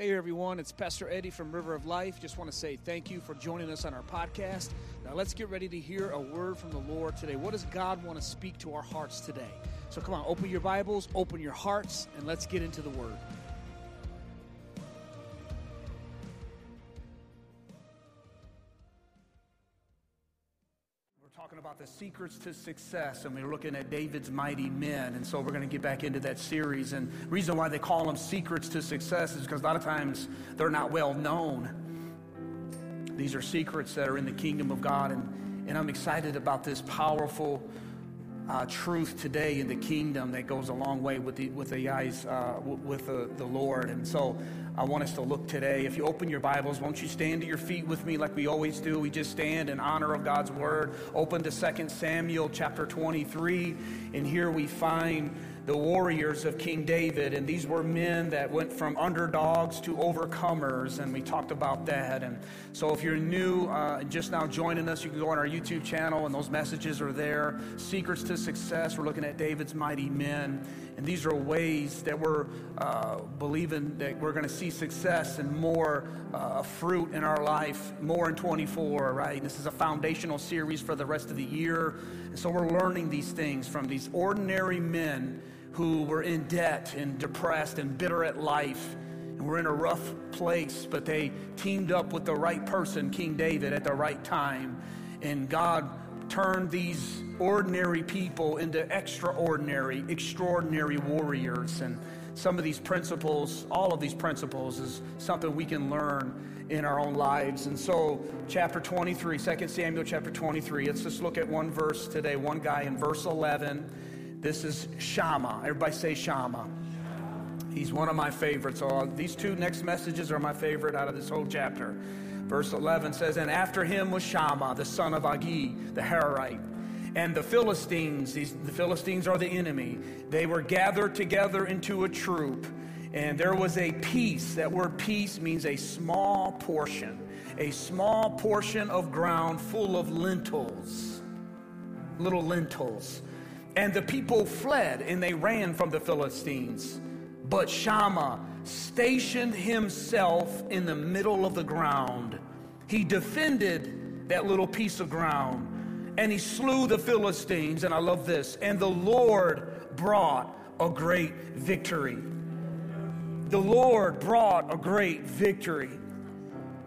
Hey everyone, it's Pastor Eddie from River of Life. Just want to say thank you for joining us on our podcast. Now let's get ready to hear a word from the Lord today. What does God want to speak to our hearts today? So come on, open your Bibles, open your hearts, and let's get into the word. The secrets to success and we're looking at david's mighty men. And so we're going to get back into that series. And the reason why they call them secrets to success is because a lot of times they're not well known. These are secrets that are in the kingdom of god and, and i'm excited about this powerful uh, truth today in the kingdom that goes a long way with the with the guys uh, with the, the lord. And so I want us to look today. If you open your Bibles, won't you stand to your feet with me like we always do? We just stand in honor of God's word. Open to 2 Samuel chapter 23, and here we find the warriors of King David. And these were men that went from underdogs to overcomers, and we talked about that. And so if you're new uh, just now joining us, you can go on our YouTube channel, and those messages are there. Secrets to Success, we're looking at David's mighty men. And these are ways that we're uh, believing that we're going to see success and more uh, fruit in our life, more in 24, right? This is a foundational series for the rest of the year. And so we're learning these things from these ordinary men who were in debt and depressed and bitter at life and were in a rough place, but they teamed up with the right person, King David, at the right time. And God turned these ordinary people into extraordinary, extraordinary warriors. And some of these principles, all of these principles, is something we can learn in our own lives. And so, chapter 23, 2 Samuel chapter 23, let's just look at one verse today, one guy in verse 11. This is Shammah. Everybody say Shammah. He's one of my favorites. So uh, these two next messages are my favorite out of this whole chapter. Verse 11 says, And after him was Shammah, the son of Agee, the Hararite. And the Philistines, these, the Philistines are the enemy, they were gathered together into a troop. And there was a piece. That word piece means a small portion, a small portion of ground full of lentils, little lentils. And the people fled and they ran from the Philistines. But Shammah stationed himself in the middle of the ground. He defended that little piece of ground and he slew the Philistines. And I love this. And the Lord brought a great victory. The Lord brought a great victory.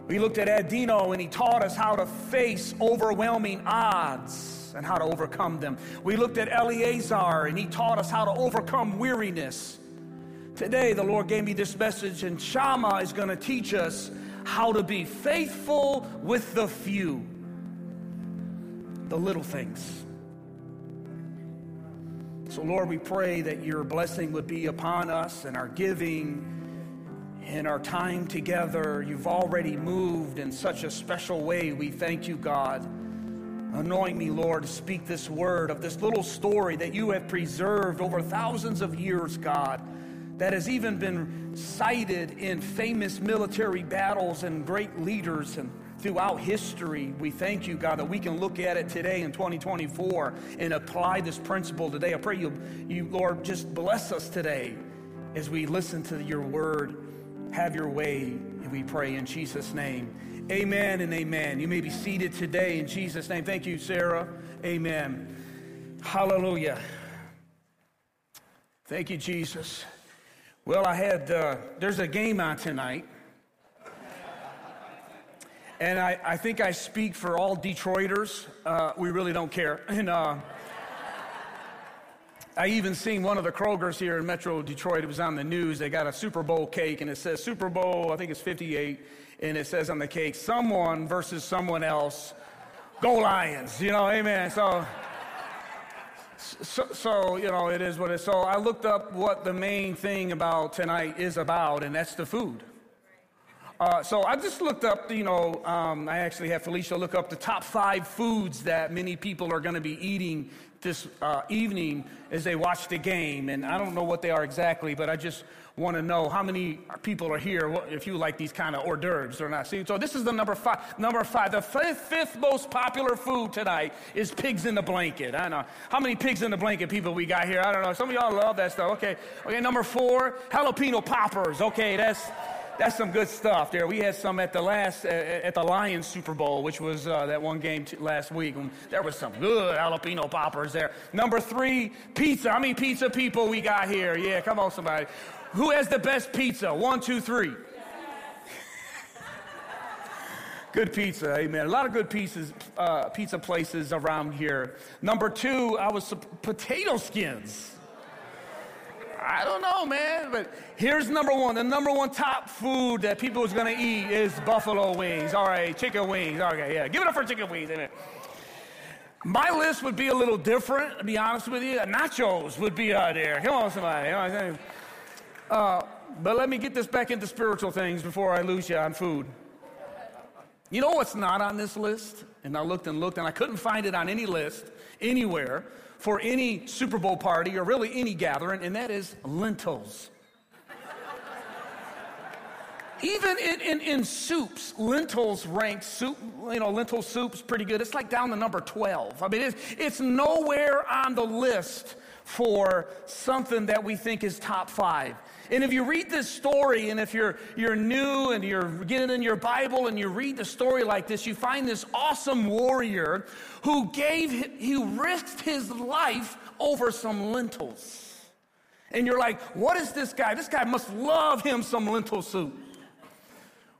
We looked at Adino and he taught us how to face overwhelming odds and how to overcome them. We looked at Eleazar and he taught us how to overcome weariness. Today, the Lord gave me this message, and Shammah is going to teach us how to be faithful with the few the little things. So, Lord, we pray that your blessing would be upon us and our giving and our time together. You've already moved in such a special way. We thank you, God. Anoint me, Lord, to speak this word of this little story that you have preserved over thousands of years, God, that has even been cited in famous military battles and great leaders and throughout history. We thank you, God, that we can look at it today in 2024 and apply this principle today. I pray you, you Lord, just bless us today as we listen to your word. Have your way, we pray in Jesus' name. Amen and amen. You may be seated today in Jesus' name. Thank you, Sarah. Amen. Hallelujah. Thank you, Jesus. Well, I had, uh, there's a game on tonight. And I, I think I speak for all Detroiters. Uh, we really don't care. And uh, I even seen one of the Krogers here in Metro Detroit. It was on the news. They got a Super Bowl cake, and it says Super Bowl, I think it's 58, and it says on the cake, someone versus someone else. Go Lions, you know, amen. So, so, so, you know, it is what it is. So I looked up what the main thing about tonight is about, and that's the food. Uh, so I just looked up, you know, um, I actually had Felicia look up the top five foods that many people are going to be eating this uh, evening as they watch the game. And I don't know what they are exactly, but I just want to know how many people are here if you like these kind of hors d'oeuvres or not. See, so this is the number five. Number five, the fifth, fifth most popular food tonight is pigs in the blanket. I know. How many pigs in the blanket people we got here? I don't know. Some of y'all love that stuff. Okay. Okay, number four, jalapeno poppers. Okay, that's That's some good stuff there. We had some at the last, at the Lions Super Bowl, which was uh, that one game t- last week. There was some good jalapeno poppers there. Number three, pizza. How many pizza people we got here? Yeah, come on, somebody. Who has the best pizza? One, two, three. Good pizza, amen. A lot of good pieces, uh, pizza places around here. Number two, I was potato skins. I don't know, man. But here's number one. The number one top food that people is to eat is buffalo wings. All right, chicken wings. Okay, yeah. Give it up for chicken wings. Amen. My list would be a little different, to be honest with you. Nachos would be out there. Come on, somebody. You know uh, but let me get this back into spiritual things before I lose you on food. You know what's not on this list? And I looked and looked and I couldn't find it on any list anywhere for any Super Bowl party or really any gathering, and that is lentils. Even in, in, in, soups, lentils rank soup, you know, lentil soup's pretty good. It's like down to number 12. I mean, it's, it's nowhere on the list for something that we think is top five. And if you read this story, and if you're, you're new and you're getting in your Bible and you read the story like this, you find this awesome warrior who gave, he risked his life over some lentils. And you're like, what is this guy? This guy must love him some lentil soup.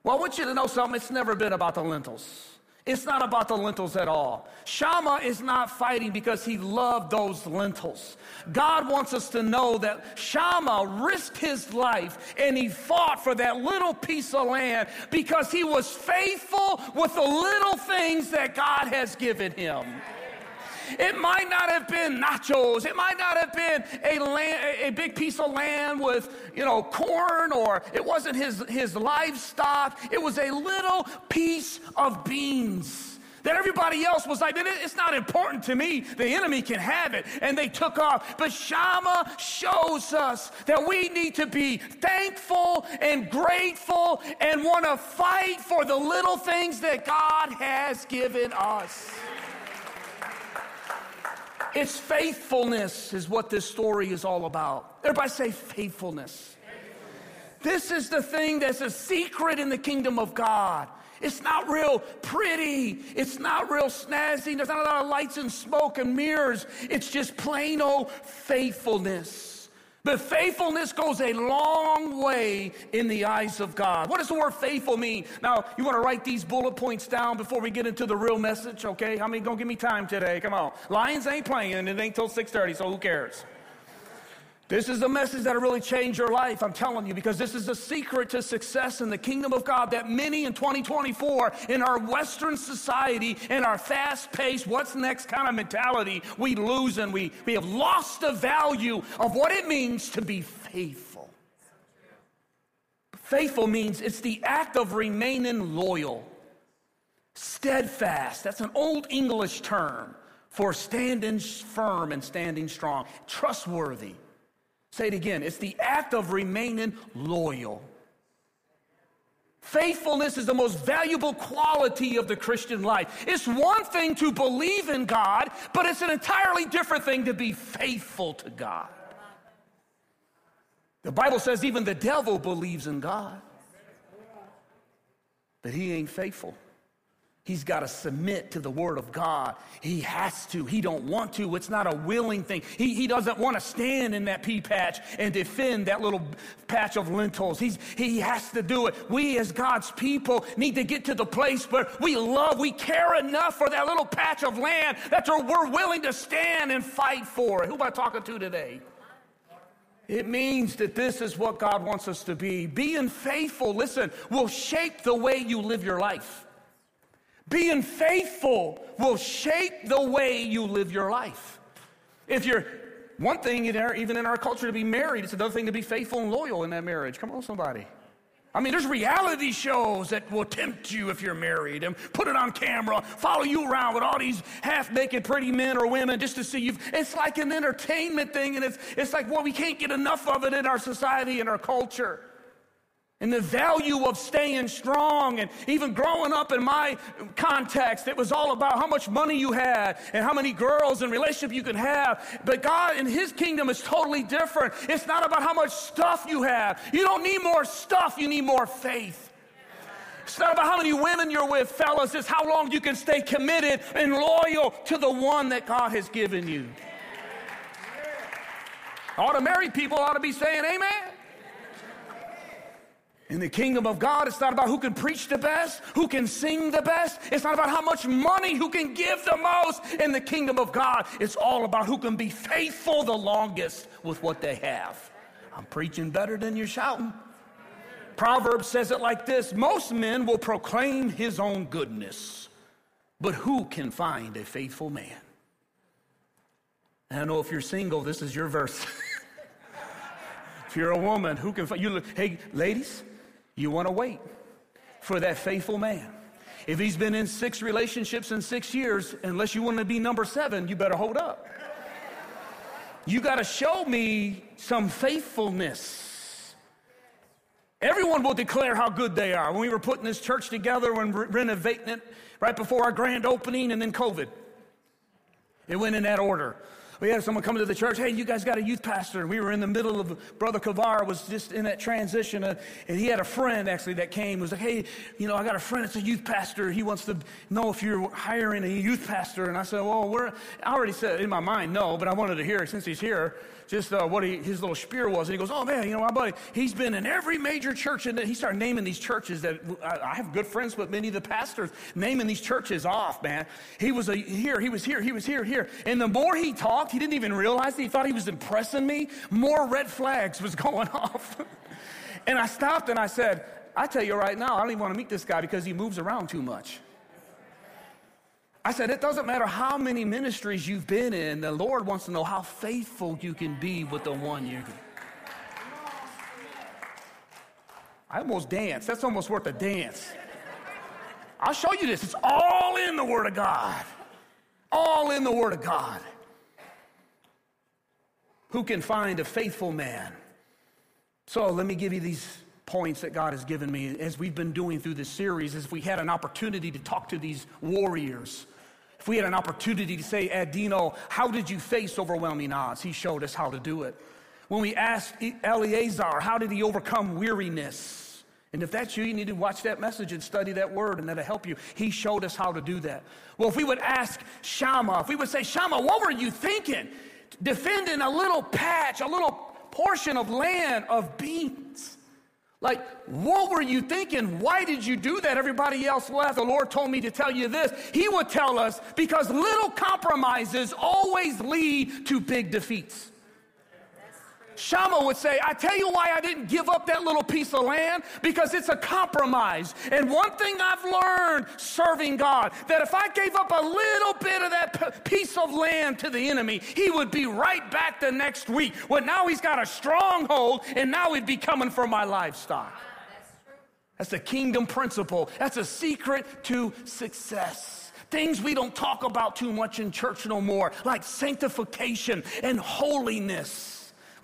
Well, I want you to know something. It's never been about the lentils. It's not about the lentils at all. Shammah is not fighting because he loved those lentils. God wants us to know that Shammah risked his life and he fought for that little piece of land because he was faithful with the little things that God has given him. It might not have been nachos. It might not have been a, land, a big piece of land with, you know, corn or it wasn't his, his livestock. It was a little piece of beans that everybody else was like, it's not important to me. The enemy can have it. And they took off. But Shammah shows us that we need to be thankful and grateful and want to fight for the little things that God has given us. It's faithfulness, is what this story is all about. Everybody say faithfulness. This is the thing that's a secret in the kingdom of God. It's not real pretty. It's not real snazzy. There's not a lot of lights and smoke and mirrors. It's just plain old faithfulness. But faithfulness goes a long way in the eyes of God. What does the word faithful mean? Now, you want to write these bullet points down before we get into the real message, okay? How many gonna give me time today? Come on. Lions ain't playing, and it ain't till 6:30, so who cares? This is a message that'll really change your life, I'm telling you, because this is the secret to success in the kingdom of God that many in 2024 in our Western society, in our fast paced, what's next kind of mentality, we lose and we, we have lost the value of what it means to be faithful. Faithful means it's the act of remaining loyal, steadfast. That's an old English term for standing firm and standing strong, trustworthy Say it again. It's the act of remaining loyal. Faithfulness is the most valuable quality of the Christian life. It's one thing to believe in God, but it's an entirely different thing to be faithful to God. The Bible says even the devil believes in God, but he ain't faithful. He's got to submit to the word of God. He has to. He don't want to. It's not a willing thing. He, he doesn't want to stand in that pea patch and defend that little patch of lentils. He's, he has to do it. We as God's people need to get to the place where we love, we care enough for that little patch of land that we're willing to stand and fight for. Who am I talking to today? It means that this is what God wants us to be. Being faithful, listen, will shape the way you live your life. Being faithful will shape the way you live your life. If you're one thing, in our, even in our culture, to be married, it's another thing to be faithful and loyal in that marriage. Come on, somebody. I mean, there's reality shows that will tempt you if you're married and put it on camera, follow you around with all these half naked pretty men or women just to see you. It's like an entertainment thing, and it's, it's like, well, we can't get enough of it in our society and our culture. And the value of staying strong. And even growing up in my context, it was all about how much money you had and how many girls and relationship you could have. But God in His kingdom is totally different. It's not about how much stuff you have. You don't need more stuff, you need more faith. It's not about how many women you're with, fellas. It's how long you can stay committed and loyal to the one that God has given you. All the married people ought to be saying amen. In the kingdom of God, it's not about who can preach the best, who can sing the best. It's not about how much money, who can give the most. In the kingdom of God, it's all about who can be faithful the longest with what they have. I'm preaching better than you're shouting. Proverbs says it like this Most men will proclaim his own goodness, but who can find a faithful man? And I know if you're single, this is your verse. if you're a woman, who can find you? Hey, ladies, you want to wait for that faithful man. If he's been in six relationships in six years, unless you want to be number seven, you better hold up. You got to show me some faithfulness. Everyone will declare how good they are. When we were putting this church together and re- renovating it right before our grand opening and then COVID, it went in that order. We had someone come to the church, hey, you guys got a youth pastor. And we were in the middle of, Brother Kavar was just in that transition. Uh, and he had a friend actually that came, was like, hey, you know, I got a friend that's a youth pastor. He wants to know if you're hiring a youth pastor. And I said, well, we're, I already said in my mind, no, but I wanted to hear it since he's here just uh, what he, his little spiel was. And he goes, Oh man, you know, my buddy, he's been in every major church. And he started naming these churches that I, I have good friends with many of the pastors, naming these churches off, man. He was a, here, he was here, he was here, here. And the more he talked, he didn't even realize it. He thought he was impressing me. More red flags was going off. and I stopped and I said, I tell you right now, I don't even want to meet this guy because he moves around too much. I said, it doesn't matter how many ministries you've been in, the Lord wants to know how faithful you can be with the one you I almost danced. That's almost worth a dance. I'll show you this. It's all in the Word of God. All in the Word of God. Who can find a faithful man? So let me give you these points that God has given me as we've been doing through this series, as we had an opportunity to talk to these warriors if we had an opportunity to say, Adino, how did you face overwhelming odds? He showed us how to do it. When we asked Eleazar, how did he overcome weariness? And if that's you, you need to watch that message and study that word, and that'll help you. He showed us how to do that. Well, if we would ask Shammah, if we would say, Shammah, what were you thinking? Defending a little patch, a little portion of land of beans. Like, what were you thinking? Why did you do that? Everybody else left. The Lord told me to tell you this. He would tell us because little compromises always lead to big defeats. Shammah would say, I tell you why I didn't give up that little piece of land, because it's a compromise. And one thing I've learned serving God, that if I gave up a little bit of that piece of land to the enemy, he would be right back the next week. Well, now he's got a stronghold, and now he'd be coming for my livestock. Ah, that's a kingdom principle. That's a secret to success. Things we don't talk about too much in church no more, like sanctification and holiness.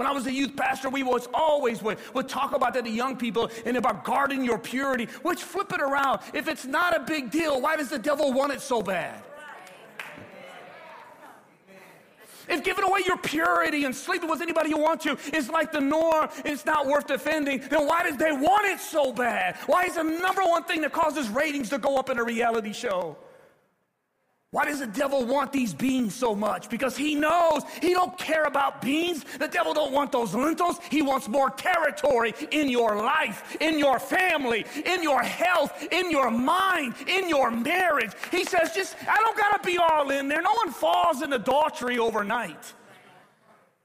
When I was a youth pastor, we was always would, would talk about that to young people and about guarding your purity, which flip it around. If it's not a big deal, why does the devil want it so bad? If giving away your purity and sleeping with anybody you want to is like the norm, it's not worth defending, then why does they want it so bad? Why is the number one thing that causes ratings to go up in a reality show? Why does the devil want these beans so much? Because he knows he don't care about beans. The devil don't want those lentils. He wants more territory in your life, in your family, in your health, in your mind, in your marriage. He says, just, I don't got to be all in there. No one falls in adultery overnight.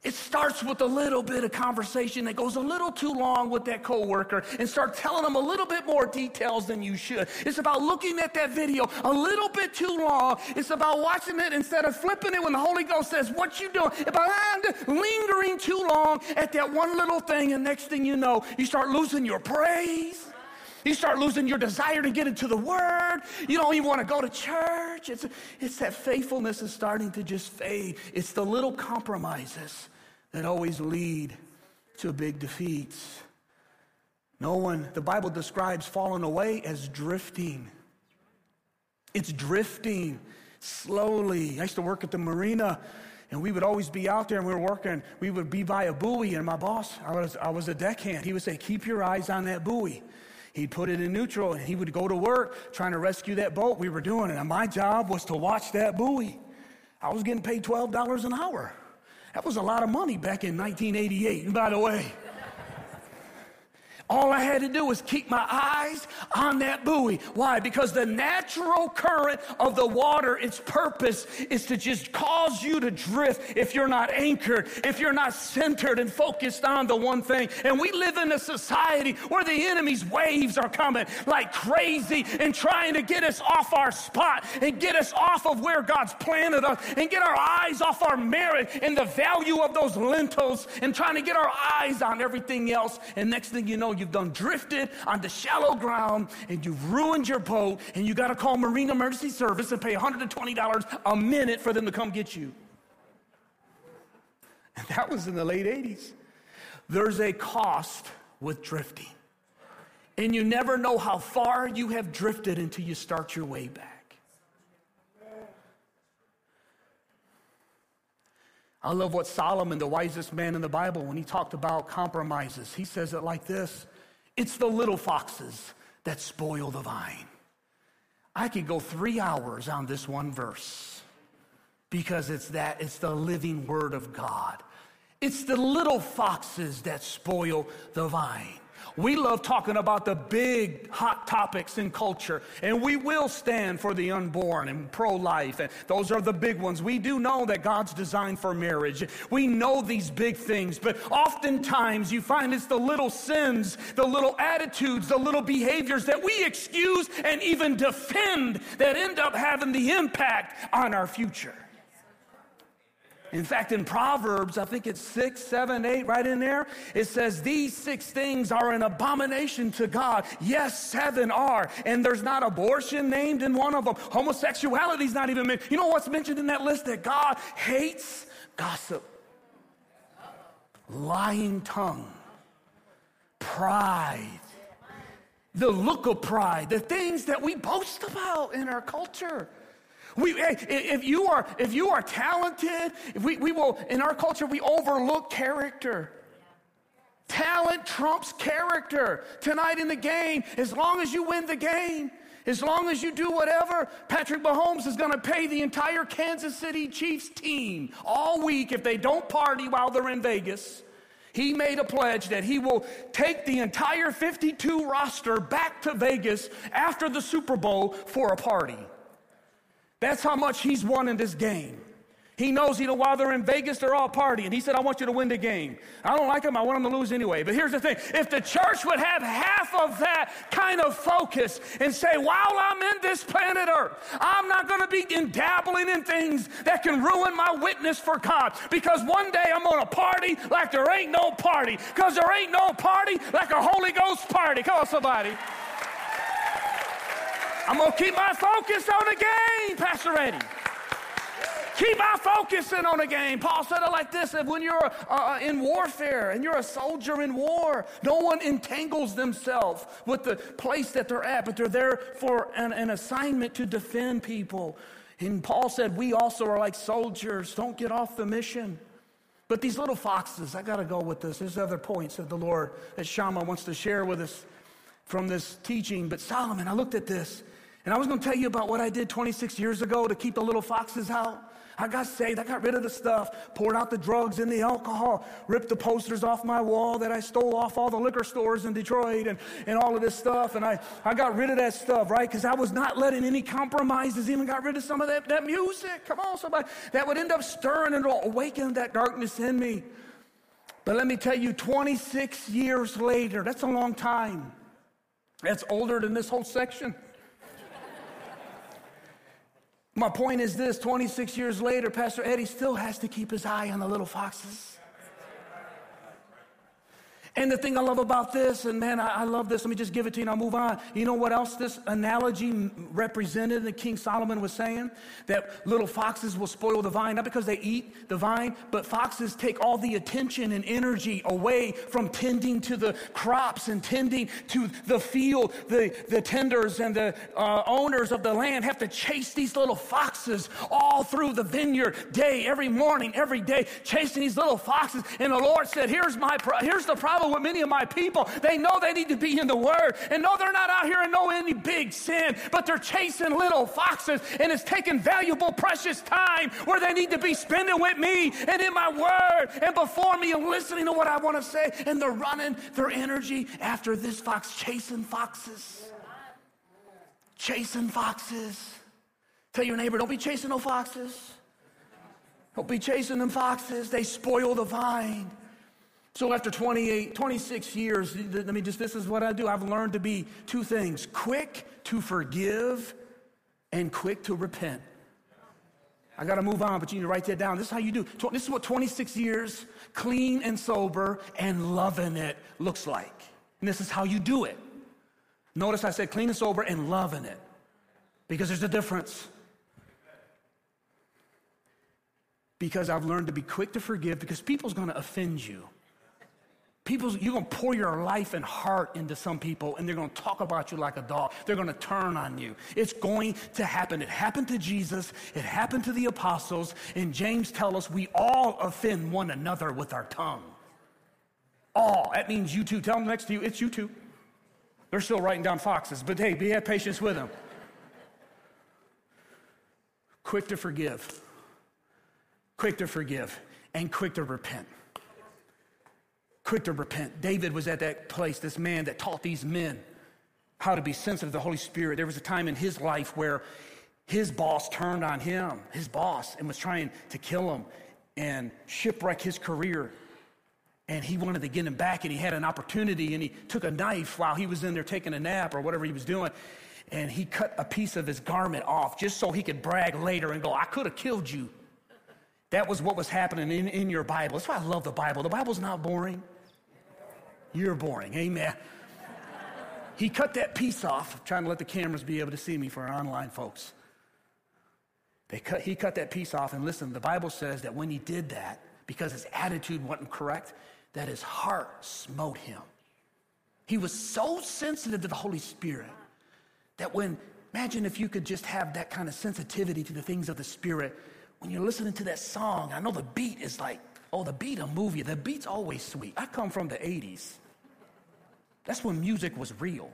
It starts with a little bit of conversation that goes a little too long with that coworker and start telling them a little bit more details than you should. It's about looking at that video a little bit too long. It's about watching it instead of flipping it when the Holy Ghost says, what you doing? About lingering too long at that one little thing and next thing you know, you start losing your praise. You start losing your desire to get into the Word. You don't even want to go to church. It's, it's that faithfulness is starting to just fade. It's the little compromises that always lead to big defeats. No one, the Bible describes falling away as drifting. It's drifting slowly. I used to work at the marina and we would always be out there and we were working. We would be by a buoy, and my boss, I was, I was a deckhand, he would say, Keep your eyes on that buoy. He'd put it in neutral and he would go to work trying to rescue that boat we were doing. And my job was to watch that buoy. I was getting paid $12 an hour. That was a lot of money back in 1988, by the way. All I had to do was keep my eyes on that buoy. Why? Because the natural current of the water, its purpose is to just cause you to drift if you're not anchored, if you're not centered and focused on the one thing. And we live in a society where the enemy's waves are coming like crazy and trying to get us off our spot and get us off of where God's planted us and get our eyes off our merit and the value of those lentils and trying to get our eyes on everything else. And next thing you know, you've done drifted onto shallow ground and you've ruined your boat and you got to call Marine Emergency Service and pay $120 a minute for them to come get you. And that was in the late 80s. There's a cost with drifting. And you never know how far you have drifted until you start your way back. I love what Solomon, the wisest man in the Bible, when he talked about compromises, he says it like this it's the little foxes that spoil the vine. I could go three hours on this one verse because it's that, it's the living word of God. It's the little foxes that spoil the vine. We love talking about the big hot topics in culture, and we will stand for the unborn and pro life, and those are the big ones. We do know that God's designed for marriage. We know these big things, but oftentimes you find it's the little sins, the little attitudes, the little behaviors that we excuse and even defend that end up having the impact on our future. In fact, in Proverbs, I think it's six, seven, eight, right in there, it says, These six things are an abomination to God. Yes, seven are. And there's not abortion named in one of them. Homosexuality is not even mentioned. You know what's mentioned in that list? That God hates gossip, lying tongue, pride, the look of pride, the things that we boast about in our culture. We, if, you are, if you are talented, if we, we will, in our culture, we overlook character. Talent trumps character. Tonight in the game, as long as you win the game, as long as you do whatever, Patrick Mahomes is going to pay the entire Kansas City Chiefs team all week if they don't party while they're in Vegas. He made a pledge that he will take the entire 52 roster back to Vegas after the Super Bowl for a party. That's how much he's won in this game. He knows, you know, while they're in Vegas, they're all partying. He said, I want you to win the game. I don't like him. I want him to lose anyway. But here's the thing if the church would have half of that kind of focus and say, while I'm in this planet Earth, I'm not going to be in dabbling in things that can ruin my witness for God. Because one day I'm going to party like there ain't no party. Because there ain't no party like a Holy Ghost party. Come on, somebody. I'm going to keep my focus on the game, Pastor Eddie. Keep my focus in on the game. Paul said it like this when you're uh, in warfare and you're a soldier in war, no one entangles themselves with the place that they're at, but they're there for an, an assignment to defend people. And Paul said, We also are like soldiers. Don't get off the mission. But these little foxes, I got to go with this. There's other points that the Lord, that Shammah wants to share with us from this teaching. But Solomon, I looked at this and I was going to tell you about what I did 26 years ago to keep the little foxes out. I got saved. I got rid of the stuff, poured out the drugs and the alcohol, ripped the posters off my wall that I stole off all the liquor stores in Detroit and, and all of this stuff. And I, I got rid of that stuff, right? Because I was not letting any compromises, even got rid of some of that, that music. Come on, somebody. That would end up stirring and awakening that darkness in me. But let me tell you, 26 years later, that's a long time. That's older than this whole section. My point is this 26 years later, Pastor Eddie still has to keep his eye on the little foxes. And the thing I love about this, and man, I, I, love this, let me just give it to you and I'll move on. You know what else this analogy represented that King Solomon was saying? That little foxes will spoil the vine, not because they eat the vine, but foxes take all the attention and energy away from tending to the crops and tending to the field. The, the tenders and the uh, owners of the land have to chase these little foxes all through the vineyard, day, every morning, every day, chasing these little foxes. And the Lord said, Here's, my pro- here's the problem with many of my people. They know they need to be in the Word and know they're not out here and know any big sin, but they're chasing little foxes and it's taking valuable, precious time where they need to be spending with me and in my Word and before me and listening to what I want to say. And they're running their energy after this fox, chasing foxes. Chasing foxes. Tell your neighbor, don't be chasing no foxes. Don't be chasing them foxes. They spoil the vine. So after 28, 26 years, let me just, this is what I do. I've learned to be two things quick to forgive and quick to repent. I got to move on, but you need to write that down. This is how you do. This is what 26 years clean and sober and loving it looks like. And this is how you do it. Notice I said clean and sober and loving it because there's a difference. Because I've learned to be quick to forgive because people's going to offend you. People, you're going to pour your life and heart into some people, and they're going to talk about you like a dog. They're going to turn on you. It's going to happen. It happened to Jesus. It happened to the apostles. And James tells us we all offend one another with our tongue. All. That means you too. Tell them next to you, it's you too. They're still writing down foxes, but hey, be have patience with them. Quick to forgive. Quick to forgive and quick to repent quick to repent. David was at that place, this man that taught these men how to be sensitive to the Holy Spirit. There was a time in his life where his boss turned on him, his boss, and was trying to kill him and shipwreck his career. And he wanted to get him back, and he had an opportunity, and he took a knife while he was in there taking a nap or whatever he was doing, and he cut a piece of his garment off just so he could brag later and go, I could have killed you. That was what was happening in, in your Bible. That's why I love the Bible. The Bible's not boring. You're boring. Amen. he cut that piece off, trying to let the cameras be able to see me for our online folks. They cut, he cut that piece off, and listen, the Bible says that when he did that, because his attitude wasn't correct, that his heart smote him. He was so sensitive to the Holy Spirit that when, imagine if you could just have that kind of sensitivity to the things of the Spirit. When you're listening to that song, I know the beat is like, oh, the beat will move you. The beat's always sweet. I come from the 80s. That's when music was real.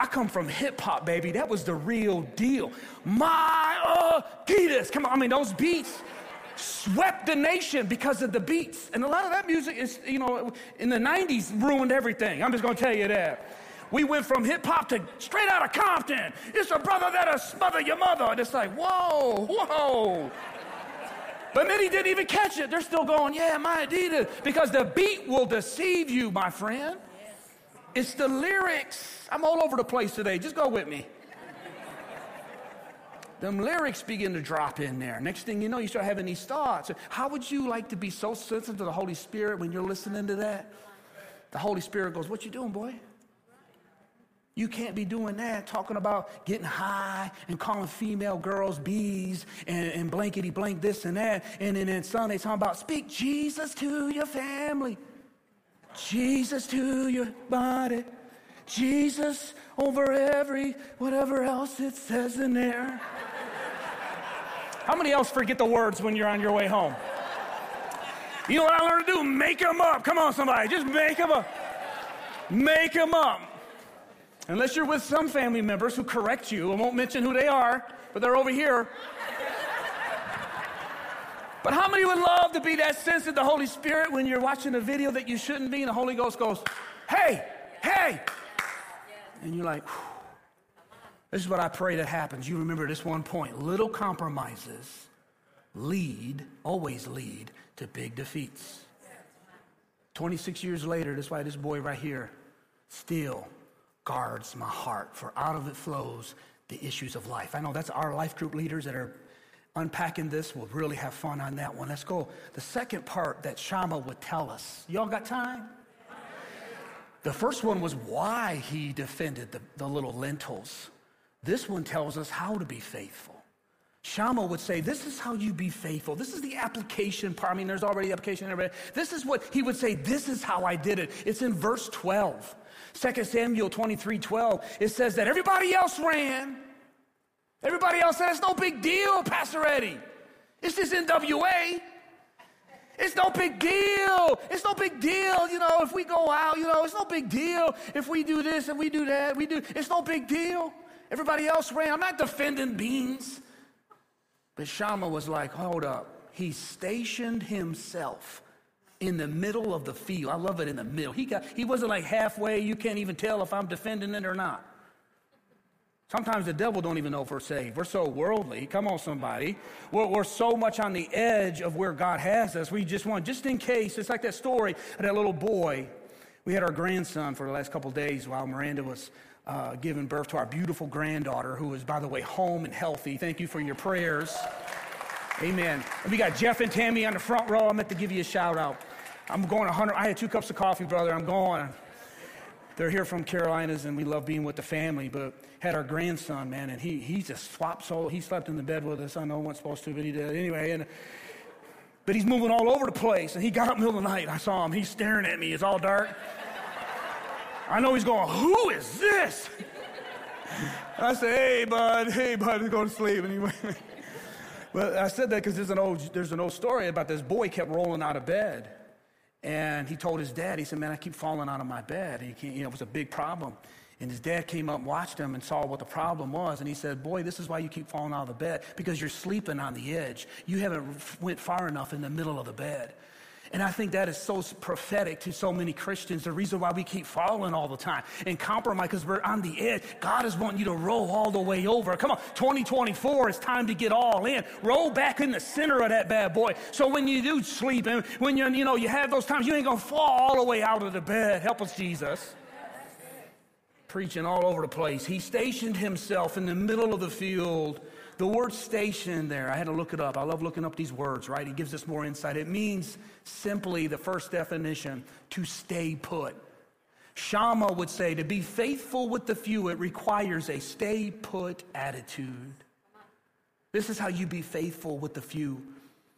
I come from hip hop, baby. That was the real deal. My uh, Adidas. Come on, I mean, those beats swept the nation because of the beats. And a lot of that music is, you know, in the 90s ruined everything. I'm just to tell you that. We went from hip hop to straight out of Compton. It's a brother that'll smother your mother. And it's like, whoa, whoa. But many didn't even catch it. They're still going, yeah, my Adidas. Because the beat will deceive you, my friend. It's the lyrics. I'm all over the place today. Just go with me. Them lyrics begin to drop in there. Next thing you know, you start having these thoughts. How would you like to be so sensitive to the Holy Spirit when you're listening to that? The Holy Spirit goes, What you doing, boy? You can't be doing that, talking about getting high and calling female girls bees and, and blankety blank this and that. And then in Sunday, talking about speak Jesus to your family. Jesus to your body. Jesus over every whatever else it says in there. How many else forget the words when you're on your way home? You know what I learned to do? Make them up. Come on, somebody. Just make them up. Make them up. Unless you're with some family members who correct you. I won't mention who they are, but they're over here. But how many would love to be that sensitive the Holy Spirit when you're watching a video that you shouldn't be and the Holy Ghost goes, hey, hey. And you're like, this is what I pray that happens. You remember this one point. Little compromises lead, always lead to big defeats. 26 years later, that's why this boy right here still guards my heart, for out of it flows the issues of life. I know that's our life group leaders that are unpacking this. We'll really have fun on that one. Let's go. The second part that Shammah would tell us. Y'all got time? The first one was why he defended the, the little lentils. This one tells us how to be faithful. Shammah would say, This is how you be faithful. This is the application part. I mean, there's already application This is what he would say, This is how I did it. It's in verse 12. 2 Samuel 23 12. It says that everybody else ran. Everybody else said, It's no big deal, Pastor Eddie. It's just NWA. It's no big deal. It's no big deal. You know, if we go out, you know, it's no big deal. If we do this and we do that, we do, it's no big deal. Everybody else ran. I'm not defending beans. But Shammah was like, hold up. He stationed himself in the middle of the field. I love it in the middle. He, got, he wasn't like halfway. You can't even tell if I'm defending it or not. Sometimes the devil don't even know if we're saved. We're so worldly. Come on, somebody. We're, we're, so much on the edge of where God has us. We just want, just in case, it's like that story of that little boy. We had our grandson for the last couple days while Miranda was uh, given birth to our beautiful granddaughter, who is, by the way, home and healthy. Thank you for your prayers. Amen. And we got Jeff and Tammy on the front row. I meant to give you a shout out. I'm going 100. I had two cups of coffee, brother. I'm going. They're here from Carolinas, and we love being with the family. But had our grandson, man, and he he just swapped so he slept in the bed with us. I know he wasn't supposed to, but he did anyway. And but he's moving all over the place, and he got up in the middle of the night. I saw him. He's staring at me. It's all dark. I know he's going, Who is this? I said, Hey, bud, hey, bud, go to sleep. And he went. but I said that because there's, an old, there's an old story about this boy kept rolling out of bed. And he told his dad, he said, Man, I keep falling out of my bed. And you know, it was a big problem. And his dad came up, and watched him, and saw what the problem was. And he said, Boy, this is why you keep falling out of the bed, because you're sleeping on the edge. You haven't went far enough in the middle of the bed. And I think that is so prophetic to so many Christians. The reason why we keep falling all the time and compromise because we're on the edge. God is wanting you to roll all the way over. Come on, 2024 is time to get all in. Roll back in the center of that bad boy. So when you do sleep and when you you know you have those times, you ain't gonna fall all the way out of the bed. Help us, Jesus. Preaching all over the place. He stationed himself in the middle of the field the word station there, I had to look it up. I love looking up these words, right? It gives us more insight. It means simply the first definition to stay put. Shammah would say to be faithful with the few, it requires a stay put attitude. This is how you be faithful with the few.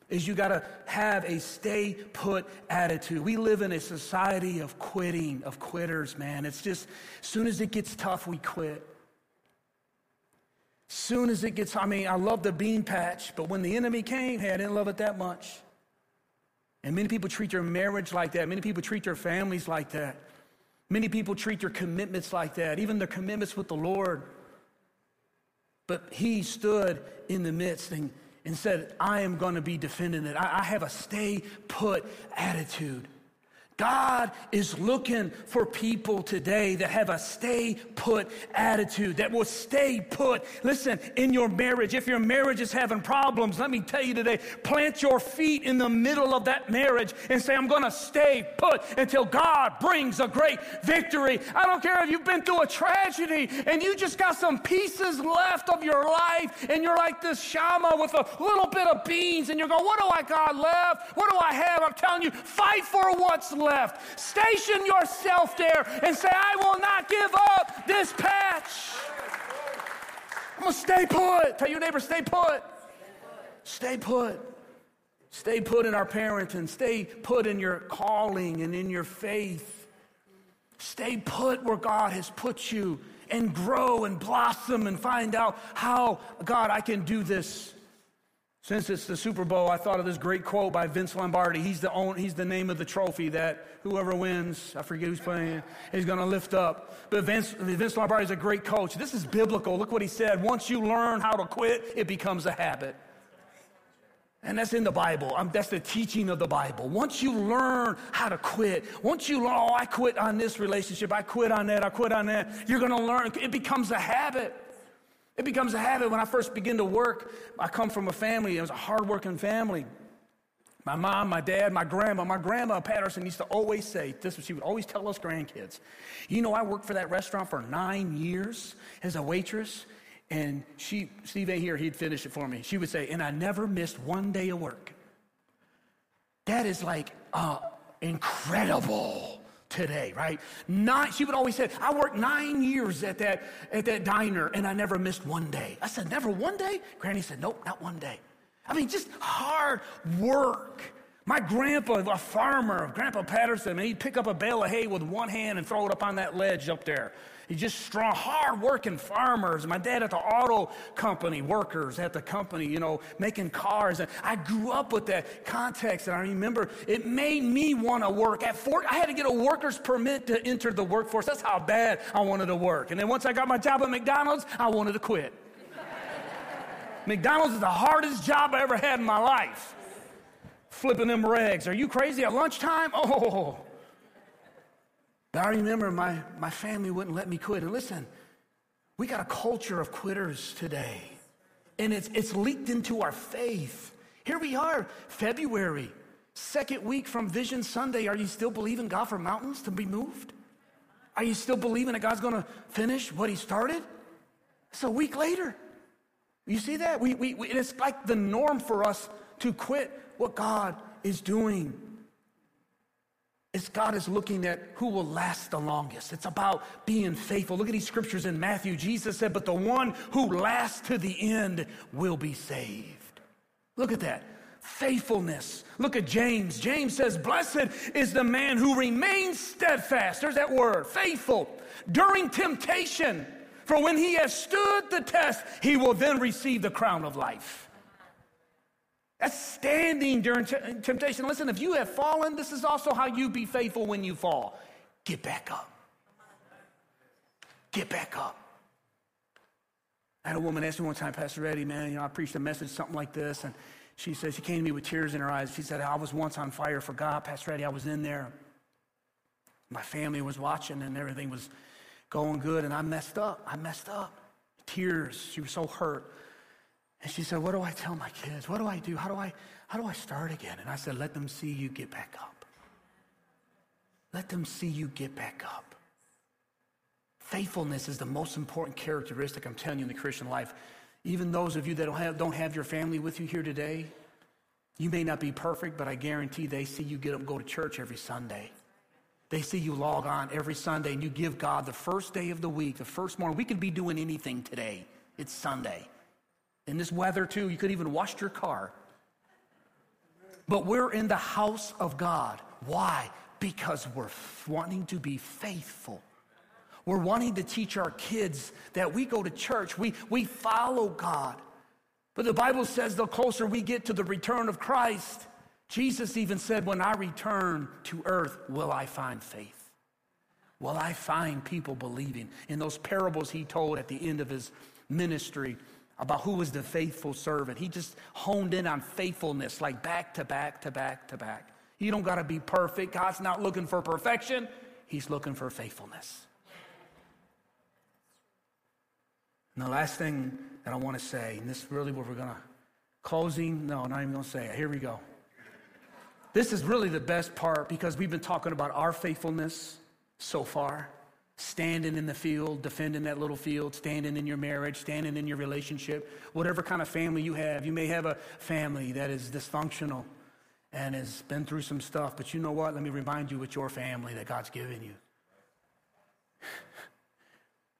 Is you got to have a stay put attitude. We live in a society of quitting, of quitters, man. It's just as soon as it gets tough, we quit. Soon as it gets, I mean, I love the bean patch, but when the enemy came, hey, I didn't love it that much. And many people treat their marriage like that. Many people treat their families like that. Many people treat their commitments like that, even their commitments with the Lord. But he stood in the midst and, and said, I am going to be defending it. I, I have a stay put attitude. God is looking for people today that have a stay put attitude, that will stay put. Listen, in your marriage, if your marriage is having problems, let me tell you today, plant your feet in the middle of that marriage and say, I'm going to stay put until God brings a great victory. I don't care if you've been through a tragedy and you just got some pieces left of your life and you're like this Shammah with a little bit of beans and you're going, What do I got left? What do I have? I'm telling you, fight for what's left left. Station yourself there and say, I will not give up this patch. I'm going to stay put. Tell your neighbor, stay put. Stay put. Stay put in our parenting. Stay put in your calling and in your faith. Stay put where God has put you and grow and blossom and find out how, God, I can do this since it's the Super Bowl, I thought of this great quote by Vince Lombardi. He's the, own, he's the name of the trophy that whoever wins, I forget who's playing, is going to lift up. But Vince, Vince Lombardi is a great coach. This is biblical. Look what he said. Once you learn how to quit, it becomes a habit. And that's in the Bible. That's the teaching of the Bible. Once you learn how to quit, once you learn, oh, I quit on this relationship, I quit on that, I quit on that, you're going to learn. It becomes a habit. It becomes a habit. When I first begin to work, I come from a family, it was a hardworking family. My mom, my dad, my grandma. My grandma Patterson used to always say, this she would always tell us grandkids, you know, I worked for that restaurant for nine years as a waitress. And she, Steve ain't here, he'd finish it for me. She would say, and I never missed one day of work. That is like uh, incredible today, right? Nine, she would always say, I worked nine years at that, at that diner and I never missed one day. I said, never one day? Granny said, nope, not one day. I mean, just hard work. My grandpa, a farmer, Grandpa Patterson, he'd pick up a bale of hay with one hand and throw it up on that ledge up there. He's just strong, hard-working farmers. My dad at the auto company, workers at the company, you know, making cars. And I grew up with that context, and I remember it made me want to work. At four, I had to get a worker's permit to enter the workforce. That's how bad I wanted to work. And then once I got my job at McDonald's, I wanted to quit. McDonald's is the hardest job I ever had in my life. Flipping them rags. Are you crazy at lunchtime? Oh. But I remember my, my family wouldn't let me quit. And listen, we got a culture of quitters today. And it's, it's leaked into our faith. Here we are, February, second week from Vision Sunday. Are you still believing God for mountains to be moved? Are you still believing that God's going to finish what He started? It's a week later. You see that? We, we, we, it's like the norm for us to quit what God is doing. It's God is looking at who will last the longest. It's about being faithful. Look at these scriptures in Matthew. Jesus said, But the one who lasts to the end will be saved. Look at that. Faithfulness. Look at James. James says, Blessed is the man who remains steadfast. There's that word, faithful, during temptation. For when he has stood the test, he will then receive the crown of life. That's standing during t- temptation. Listen, if you have fallen, this is also how you be faithful when you fall. Get back up. Get back up. I had a woman ask me one time, Pastor Eddie, man, you know, I preached a message, something like this, and she said, she came to me with tears in her eyes. She said, I was once on fire for God, Pastor Eddie. I was in there. My family was watching, and everything was going good, and I messed up. I messed up. Tears. She was so hurt. And she said, What do I tell my kids? What do I do? How do I, how do I start again? And I said, Let them see you get back up. Let them see you get back up. Faithfulness is the most important characteristic, I'm telling you, in the Christian life. Even those of you that don't have, don't have your family with you here today, you may not be perfect, but I guarantee they see you get up go to church every Sunday. They see you log on every Sunday and you give God the first day of the week, the first morning. We could be doing anything today. It's Sunday. In this weather, too, you could even wash your car. But we're in the house of God. Why? Because we're wanting to be faithful. We're wanting to teach our kids that we go to church, we, we follow God. But the Bible says the closer we get to the return of Christ, Jesus even said, When I return to earth, will I find faith? Will I find people believing? In those parables he told at the end of his ministry, about who was the faithful servant. He just honed in on faithfulness, like back to back to back to back. You don't got to be perfect. God's not looking for perfection, He's looking for faithfulness. And the last thing that I want to say, and this is really what we're going to closing. No, not even going to say it. Here we go. This is really the best part because we've been talking about our faithfulness so far standing in the field, defending that little field, standing in your marriage, standing in your relationship, whatever kind of family you have. You may have a family that is dysfunctional and has been through some stuff, but you know what? Let me remind you it's your family that God's given you.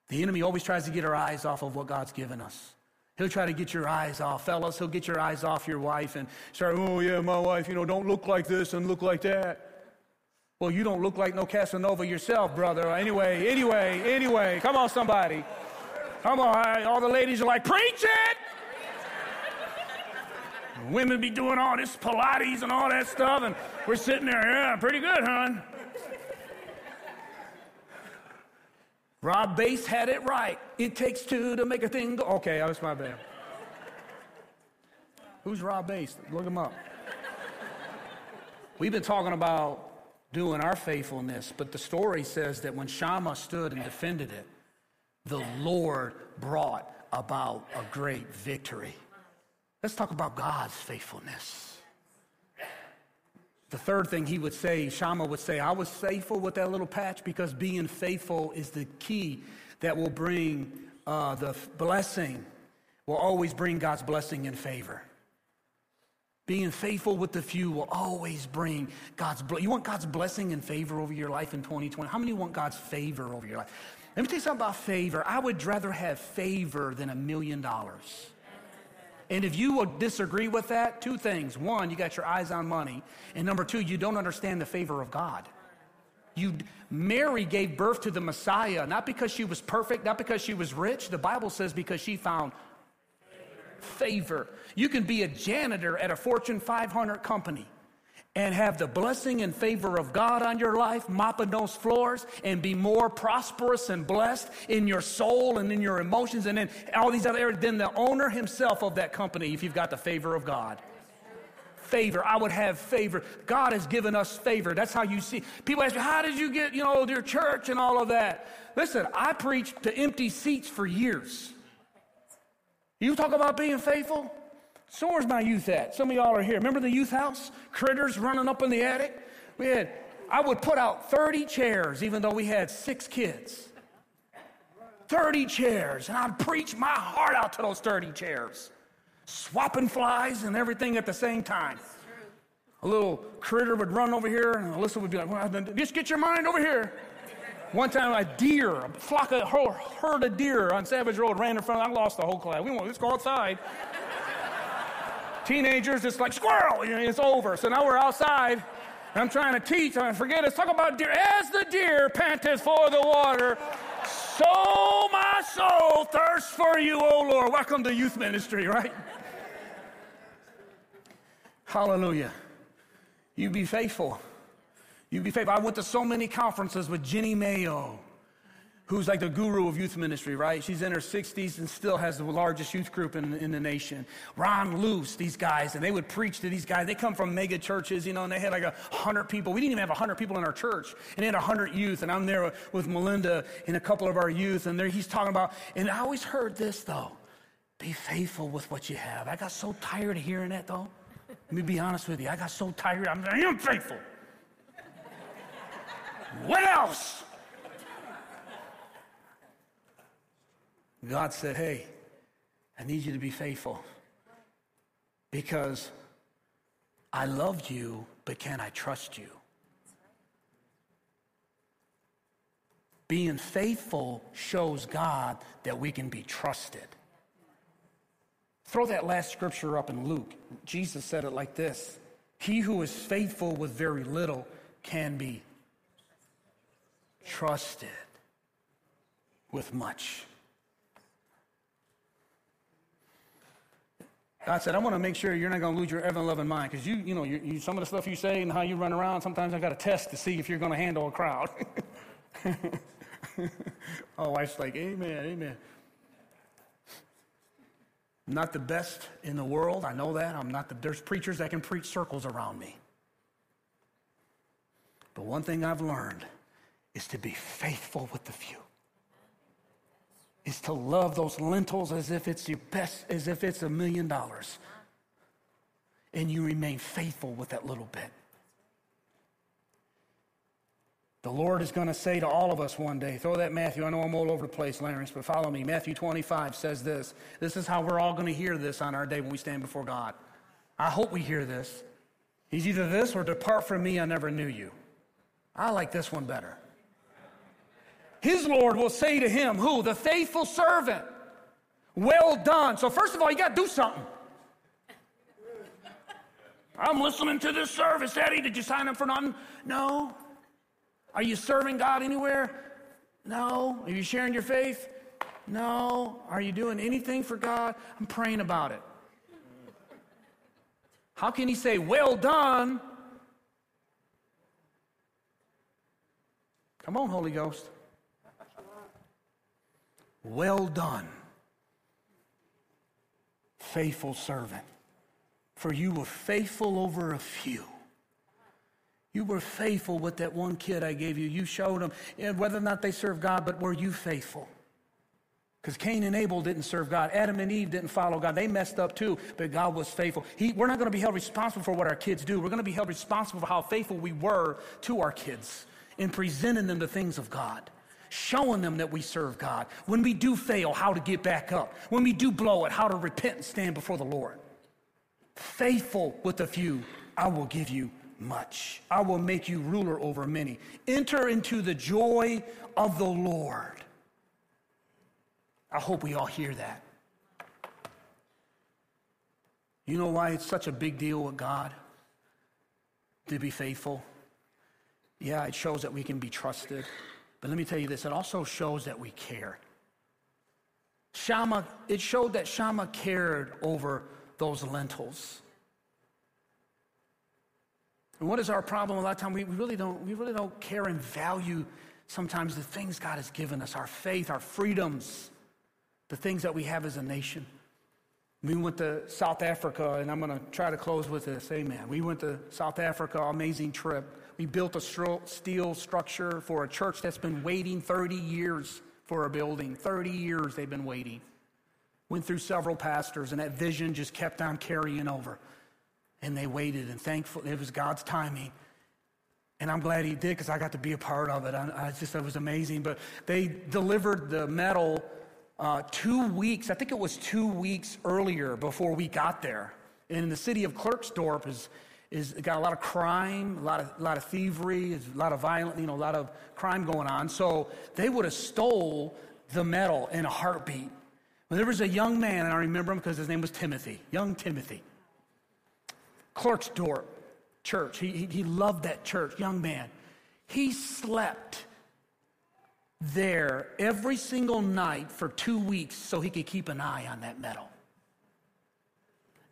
The enemy always tries to get our eyes off of what God's given us. He'll try to get your eyes off. Fellas, he'll get your eyes off your wife and start, oh, yeah, my wife, you know, don't look like this and look like that. Well, you don't look like no Casanova yourself, brother. Anyway, anyway, anyway, come on, somebody. Come on, all the ladies are like, preach it! Women be doing all this Pilates and all that stuff, and we're sitting there, yeah, pretty good, hon. Rob Base had it right. It takes two to make a thing go. Okay, oh, that was my bad. Who's Rob Base? Look him up. We've been talking about doing our faithfulness. But the story says that when Shammah stood and defended it, the Lord brought about a great victory. Let's talk about God's faithfulness. The third thing he would say, Shammah would say, I was faithful with that little patch because being faithful is the key that will bring uh, the blessing, will always bring God's blessing and favor. Being faithful with the few will always bring God's blessing. You want God's blessing and favor over your life in 2020? How many want God's favor over your life? Let me tell you something about favor. I would rather have favor than a million dollars. And if you would disagree with that, two things. One, you got your eyes on money. And number two, you don't understand the favor of God. You, Mary gave birth to the Messiah, not because she was perfect, not because she was rich. The Bible says because she found favor. You can be a janitor at a Fortune 500 company and have the blessing and favor of God on your life, mopping those floors, and be more prosperous and blessed in your soul and in your emotions and in all these other areas than the owner himself of that company if you've got the favor of God. Favor. I would have favor. God has given us favor. That's how you see. People ask me, how did you get, you know, your church and all of that? Listen, I preached to empty seats for years. You talk about being faithful? So where's my youth at? Some of y'all are here. Remember the youth house? Critters running up in the attic? We had, I would put out 30 chairs, even though we had six kids. 30 chairs, and I'd preach my heart out to those 30 chairs, swapping flies and everything at the same time. A little critter would run over here, and Alyssa would be like, well, just get your mind over here. One time, a deer, a flock of herd of deer on Savage Road ran in front. of, I lost the whole class. We won't. Let's go outside. Teenagers, it's like squirrel. It's over. So now we're outside. And I'm trying to teach. I forget. Let's talk about deer. As the deer panteth for the water, so my soul thirsts for you, O Lord. Welcome to youth ministry, right? Hallelujah. You be faithful. You be faithful. I went to so many conferences with Jeanne Mayo, who's like the guru of youth ministry, right? She's in her 60s and still has the largest youth group in, in the nation. Ron Luce, these guys, and they would preach to these guys. They come from mega churches, you know, and they had like a hundred people. We didn't even have a hundred people in our church, and they had a hundred youth. And I'm there with Melinda and a couple of our youth, and there he's talking about. And I always heard this though: be faithful with what you have. I got so tired of hearing that though. Let me be honest with you. I got so tired. I'm, I am faithful. What else? God said, Hey, I need you to be faithful because I loved you, but can I trust you? Being faithful shows God that we can be trusted. Throw that last scripture up in Luke. Jesus said it like this He who is faithful with very little can be trusted with much. God said, I want to make sure you're not going to lose your ever loving mind because you, you know, you, you, some of the stuff you say and how you run around, sometimes I've got to test to see if you're going to handle a crowd. My wife's like, Amen, amen. I'm not the best in the world. I know that. I'm not the, there's preachers that can preach circles around me. But one thing I've learned is to be faithful with the few. Is to love those lentils as if it's your best, as if it's a million dollars. And you remain faithful with that little bit. The Lord is going to say to all of us one day, throw that Matthew, I know I'm all over the place, Larry, but follow me. Matthew 25 says this. This is how we're all going to hear this on our day when we stand before God. I hope we hear this. He's either this or depart from me, I never knew you. I like this one better his Lord will say to him, Who? The faithful servant. Well done. So, first of all, you got to do something. I'm listening to this service. Eddie, did you sign up for nothing? No. Are you serving God anywhere? No. Are you sharing your faith? No. Are you doing anything for God? I'm praying about it. How can he say, Well done? Come on, Holy Ghost. Well done, faithful servant. For you were faithful over a few. You were faithful with that one kid I gave you. You showed them eh, whether or not they serve God, but were you faithful? Because Cain and Abel didn't serve God. Adam and Eve didn't follow God. They messed up too, but God was faithful. He, we're not going to be held responsible for what our kids do. We're going to be held responsible for how faithful we were to our kids in presenting them the things of God showing them that we serve God. When we do fail, how to get back up. When we do blow it, how to repent and stand before the Lord. faithful with the few, I will give you much. I will make you ruler over many. Enter into the joy of the Lord. I hope we all hear that. You know why it's such a big deal with God to be faithful? Yeah, it shows that we can be trusted. But let me tell you this it also shows that we care. Shammah, it showed that Shammah cared over those lentils. And what is our problem? A lot of time we really don't, we really don't care and value sometimes the things God has given us, our faith, our freedoms, the things that we have as a nation. We went to South Africa, and I'm going to try to close with this. Amen. We went to South Africa, amazing trip. We built a steel structure for a church that's been waiting 30 years for a building. 30 years they've been waiting. Went through several pastors, and that vision just kept on carrying over. And they waited, and thankful it was God's timing. And I'm glad he did because I got to be a part of it. I, I just, it was amazing. But they delivered the metal uh, two weeks, I think it was two weeks earlier before we got there. And the city of Klerksdorp is, is got a lot of crime, a lot of, a lot of thievery, a lot of violent, you know, a lot of crime going on. So they would have stole the metal in a heartbeat. Well, there was a young man, and I remember him because his name was Timothy, young Timothy. Klerksdorp church. He, he, he loved that church, young man. He slept there every single night for two weeks so he could keep an eye on that metal.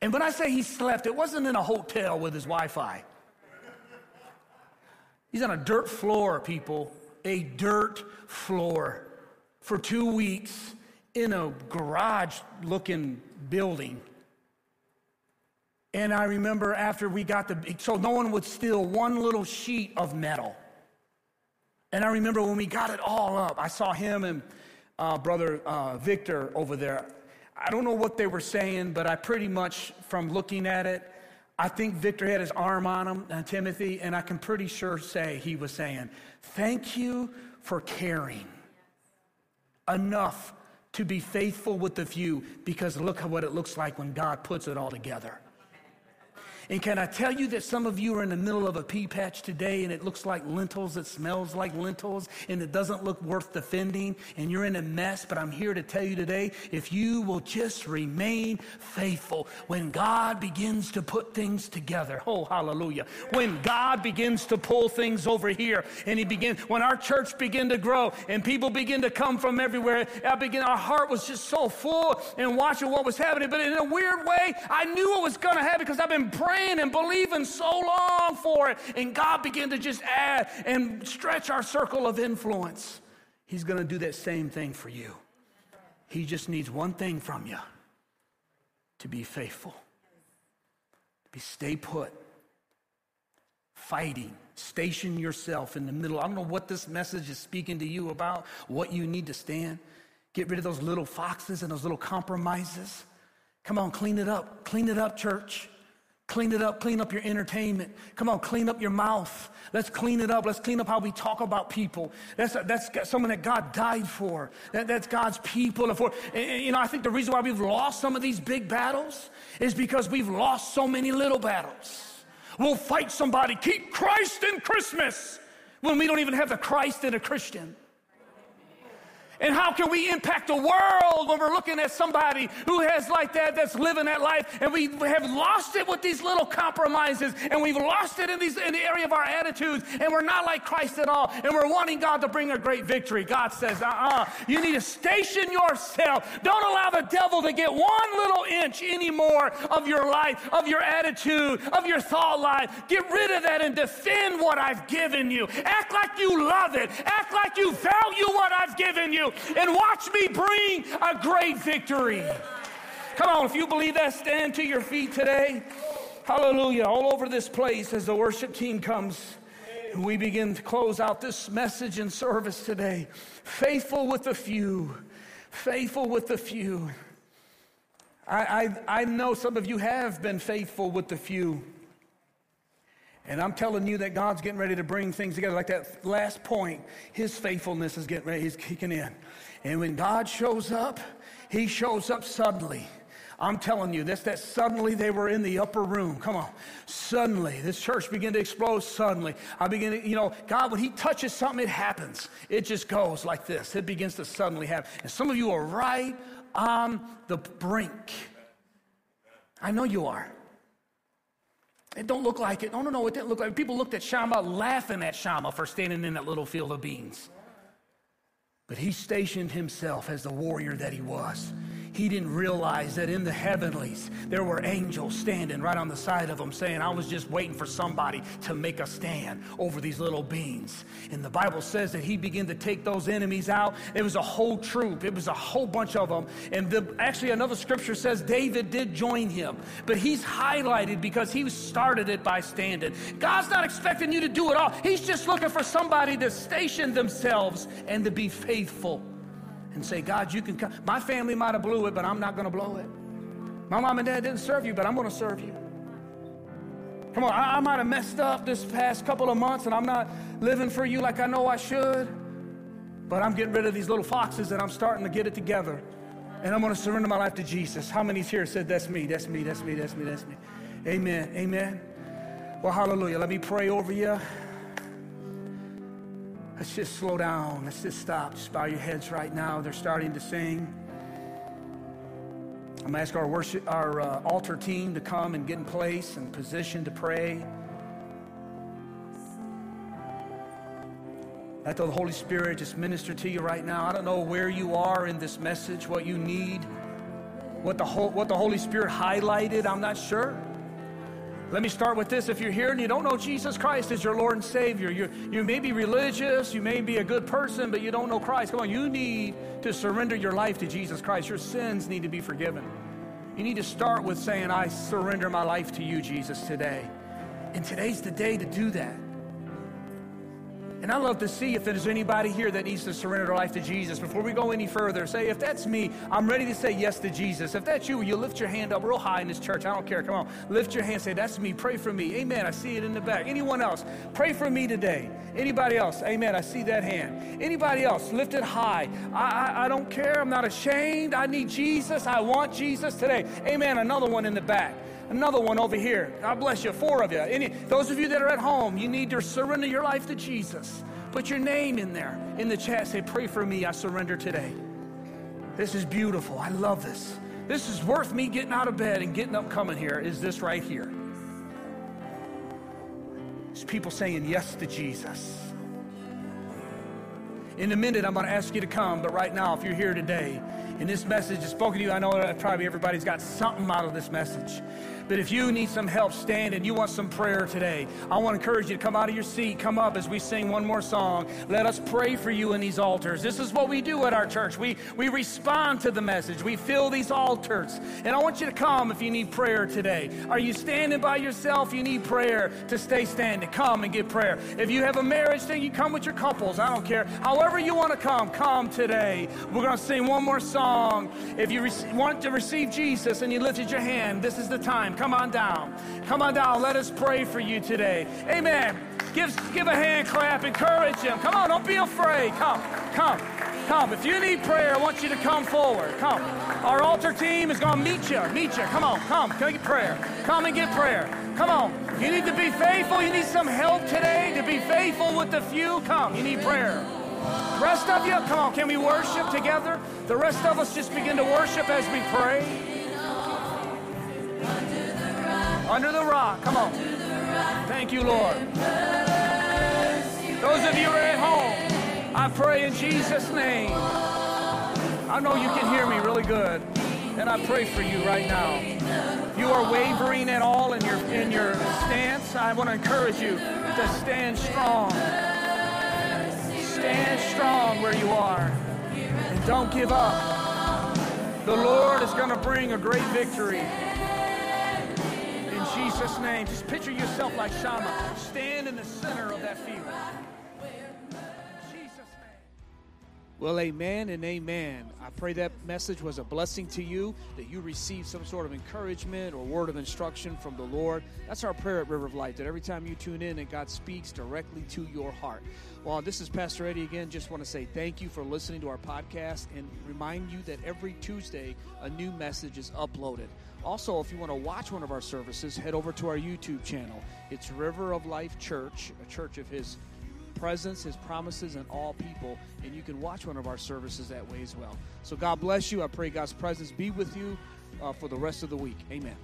And when I say he slept, it wasn't in a hotel with his Wi Fi. He's on a dirt floor, people, a dirt floor for two weeks in a garage looking building. And I remember after we got the, so no one would steal one little sheet of metal. And I remember when we got it all up, I saw him and uh, brother uh, Victor over there. I don't know what they were saying, but I pretty much, from looking at it, I think Victor had his arm on him, uh, Timothy, and I can pretty sure say he was saying, Thank you for caring enough to be faithful with the few, because look at what it looks like when God puts it all together. And can I tell you that some of you are in the middle of a pea patch today and it looks like lentils, it smells like lentils, and it doesn't look worth defending, and you're in a mess. But I'm here to tell you today if you will just remain faithful, when God begins to put things together, oh, hallelujah. When God begins to pull things over here, and He begins, when our church began to grow and people begin to come from everywhere, I begin, our heart was just so full and watching what was happening. But in a weird way, I knew it was going to happen because I've been praying praying and believing so long for it. And God began to just add and stretch our circle of influence. He's going to do that same thing for you. He just needs one thing from you to be faithful, to be stay put, fighting. Station yourself in the middle. I don't know what this message is speaking to you about, what you need to stand. Get rid of those little foxes and those little compromises. Come on, clean it up. Clean it up, church. Clean it up, clean up your entertainment. Come on, clean up your mouth. Let's clean it up. Let's clean up how we talk about people. That's, that's someone that God died for. That, that's God's people. And For. And, you know, I think the reason why we've lost some of these big battles is because we've lost so many little battles. We'll fight somebody, keep Christ in Christmas, when we don't even have the Christ in a Christian. And how can we impact the world when we're looking at somebody who has like that, that's living that life, and we have lost it with these little compromises, and we've lost it in, these, in the area of our attitudes, and we're not like Christ at all, and we're wanting God to bring a great victory. God says, uh uh-uh, uh you need to station yourself. Don't allow the devil to get one little inch anymore of your life, of your attitude, of your thought life. Get rid of that and defend what I've given you. Act like you love it, act like you value what I've given you and watch me bring a great victory. Come on, if you believe that, stand to your feet today. Hallelujah. All over this place as the worship team comes. We begin to close out this message and service today. Faithful with the few. Faithful with the few. I, I, I know some of you have been faithful with the few. And I'm telling you that God's getting ready to bring things together. Like that last point, His faithfulness is getting ready, He's kicking in. And when God shows up, He shows up suddenly. I'm telling you, this that suddenly they were in the upper room. Come on. Suddenly, this church began to explode suddenly. I begin to, you know, God, when He touches something, it happens. It just goes like this. It begins to suddenly happen. And some of you are right on the brink. I know you are. It don't look like it. No, no, no, it didn't look like it. People looked at Shammah, laughing at Shammah for standing in that little field of beans. But he stationed himself as the warrior that he was he didn't realize that in the heavenlies there were angels standing right on the side of him saying, I was just waiting for somebody to make a stand over these little beans. And the Bible says that he began to take those enemies out. It was a whole troop, it was a whole bunch of them. And the, actually, another scripture says David did join him, but he's highlighted because he started it by standing. God's not expecting you to do it all, He's just looking for somebody to station themselves and to be faithful and say, God, you can come. My family might have blew it, but I'm not going to blow it. My mom and dad didn't serve you, but I'm going to serve you. Come on, I, I might have messed up this past couple of months and I'm not living for you like I know I should, but I'm getting rid of these little foxes and I'm starting to get it together. And I'm going to surrender my life to Jesus. How many's here said, That's me, that's me, that's me, that's me, that's me? Amen, amen. Well, hallelujah. Let me pray over you. Let's just slow down. Let's just stop. Just bow your heads right now. They're starting to sing. I'm going to ask our worship, our uh, altar team to come and get in place and position to pray. Let the Holy Spirit just minister to you right now. I don't know where you are in this message, what you need, what the, what the Holy Spirit highlighted. I'm not sure. Let me start with this. If you're here and you don't know Jesus Christ as your Lord and Savior, you you may be religious, you may be a good person, but you don't know Christ. Come on, you need to surrender your life to Jesus Christ. Your sins need to be forgiven. You need to start with saying, I surrender my life to you, Jesus, today. And today's the day to do that. And I'd love to see if there's anybody here that needs to surrender their life to Jesus. Before we go any further, say, if that's me, I'm ready to say yes to Jesus. If that's you, you lift your hand up real high in this church. I don't care. Come on. Lift your hand. Say, that's me. Pray for me. Amen. I see it in the back. Anyone else? Pray for me today. Anybody else? Amen. I see that hand. Anybody else? Lift it high. I, I, I don't care. I'm not ashamed. I need Jesus. I want Jesus today. Amen. Another one in the back. Another one over here. God bless you. Four of you. Any, those of you that are at home, you need to surrender your life to Jesus. Put your name in there in the chat. Say, pray for me. I surrender today. This is beautiful. I love this. This is worth me getting out of bed and getting up coming here. Is this right here? It's people saying yes to Jesus. In a minute, I'm going to ask you to come, but right now, if you're here today and this message is spoken to you, I know that probably everybody's got something out of this message. But if you need some help standing, you want some prayer today, I want to encourage you to come out of your seat, come up as we sing one more song. Let us pray for you in these altars. This is what we do at our church. We, we respond to the message, we fill these altars. And I want you to come if you need prayer today. Are you standing by yourself? You need prayer to stay standing. Come and get prayer. If you have a marriage thing, you come with your couples. I don't care. However, you want to come, come today. We're going to sing one more song. If you re- want to receive Jesus and you lifted your hand, this is the time. Come on down. Come on down. Let us pray for you today. Amen. Give, give a hand clap. Encourage him. Come on. Don't be afraid. Come. Come. Come. If you need prayer, I want you to come forward. Come. Our altar team is going to meet you. Meet you. Come on. Come. Come get prayer. Come and get prayer. Come on. You need to be faithful. You need some help today to be faithful with the few. Come. You need prayer. Rest of you, come on. Can we worship together? The rest of us just begin to worship as we pray. Under the rock. Come on. Thank you, Lord. Those of you who are at home, I pray in Jesus' name. I know you can hear me really good, and I pray for you right now. If you are wavering at all in your in your stance, I want to encourage you to stand strong. Stand strong where you are, and don't give up. The Lord is going to bring a great victory. Jesus' name. Just picture yourself like Shammah. Stand in the center of that field. Well, amen and amen. I pray that message was a blessing to you, that you received some sort of encouragement or word of instruction from the Lord. That's our prayer at River of Life, that every time you tune in, that God speaks directly to your heart. Well, this is Pastor Eddie again. Just want to say thank you for listening to our podcast and remind you that every Tuesday a new message is uploaded. Also, if you want to watch one of our services, head over to our YouTube channel. It's River of Life Church, a church of His presence, His promises, and all people. And you can watch one of our services that way as well. So God bless you. I pray God's presence be with you uh, for the rest of the week. Amen.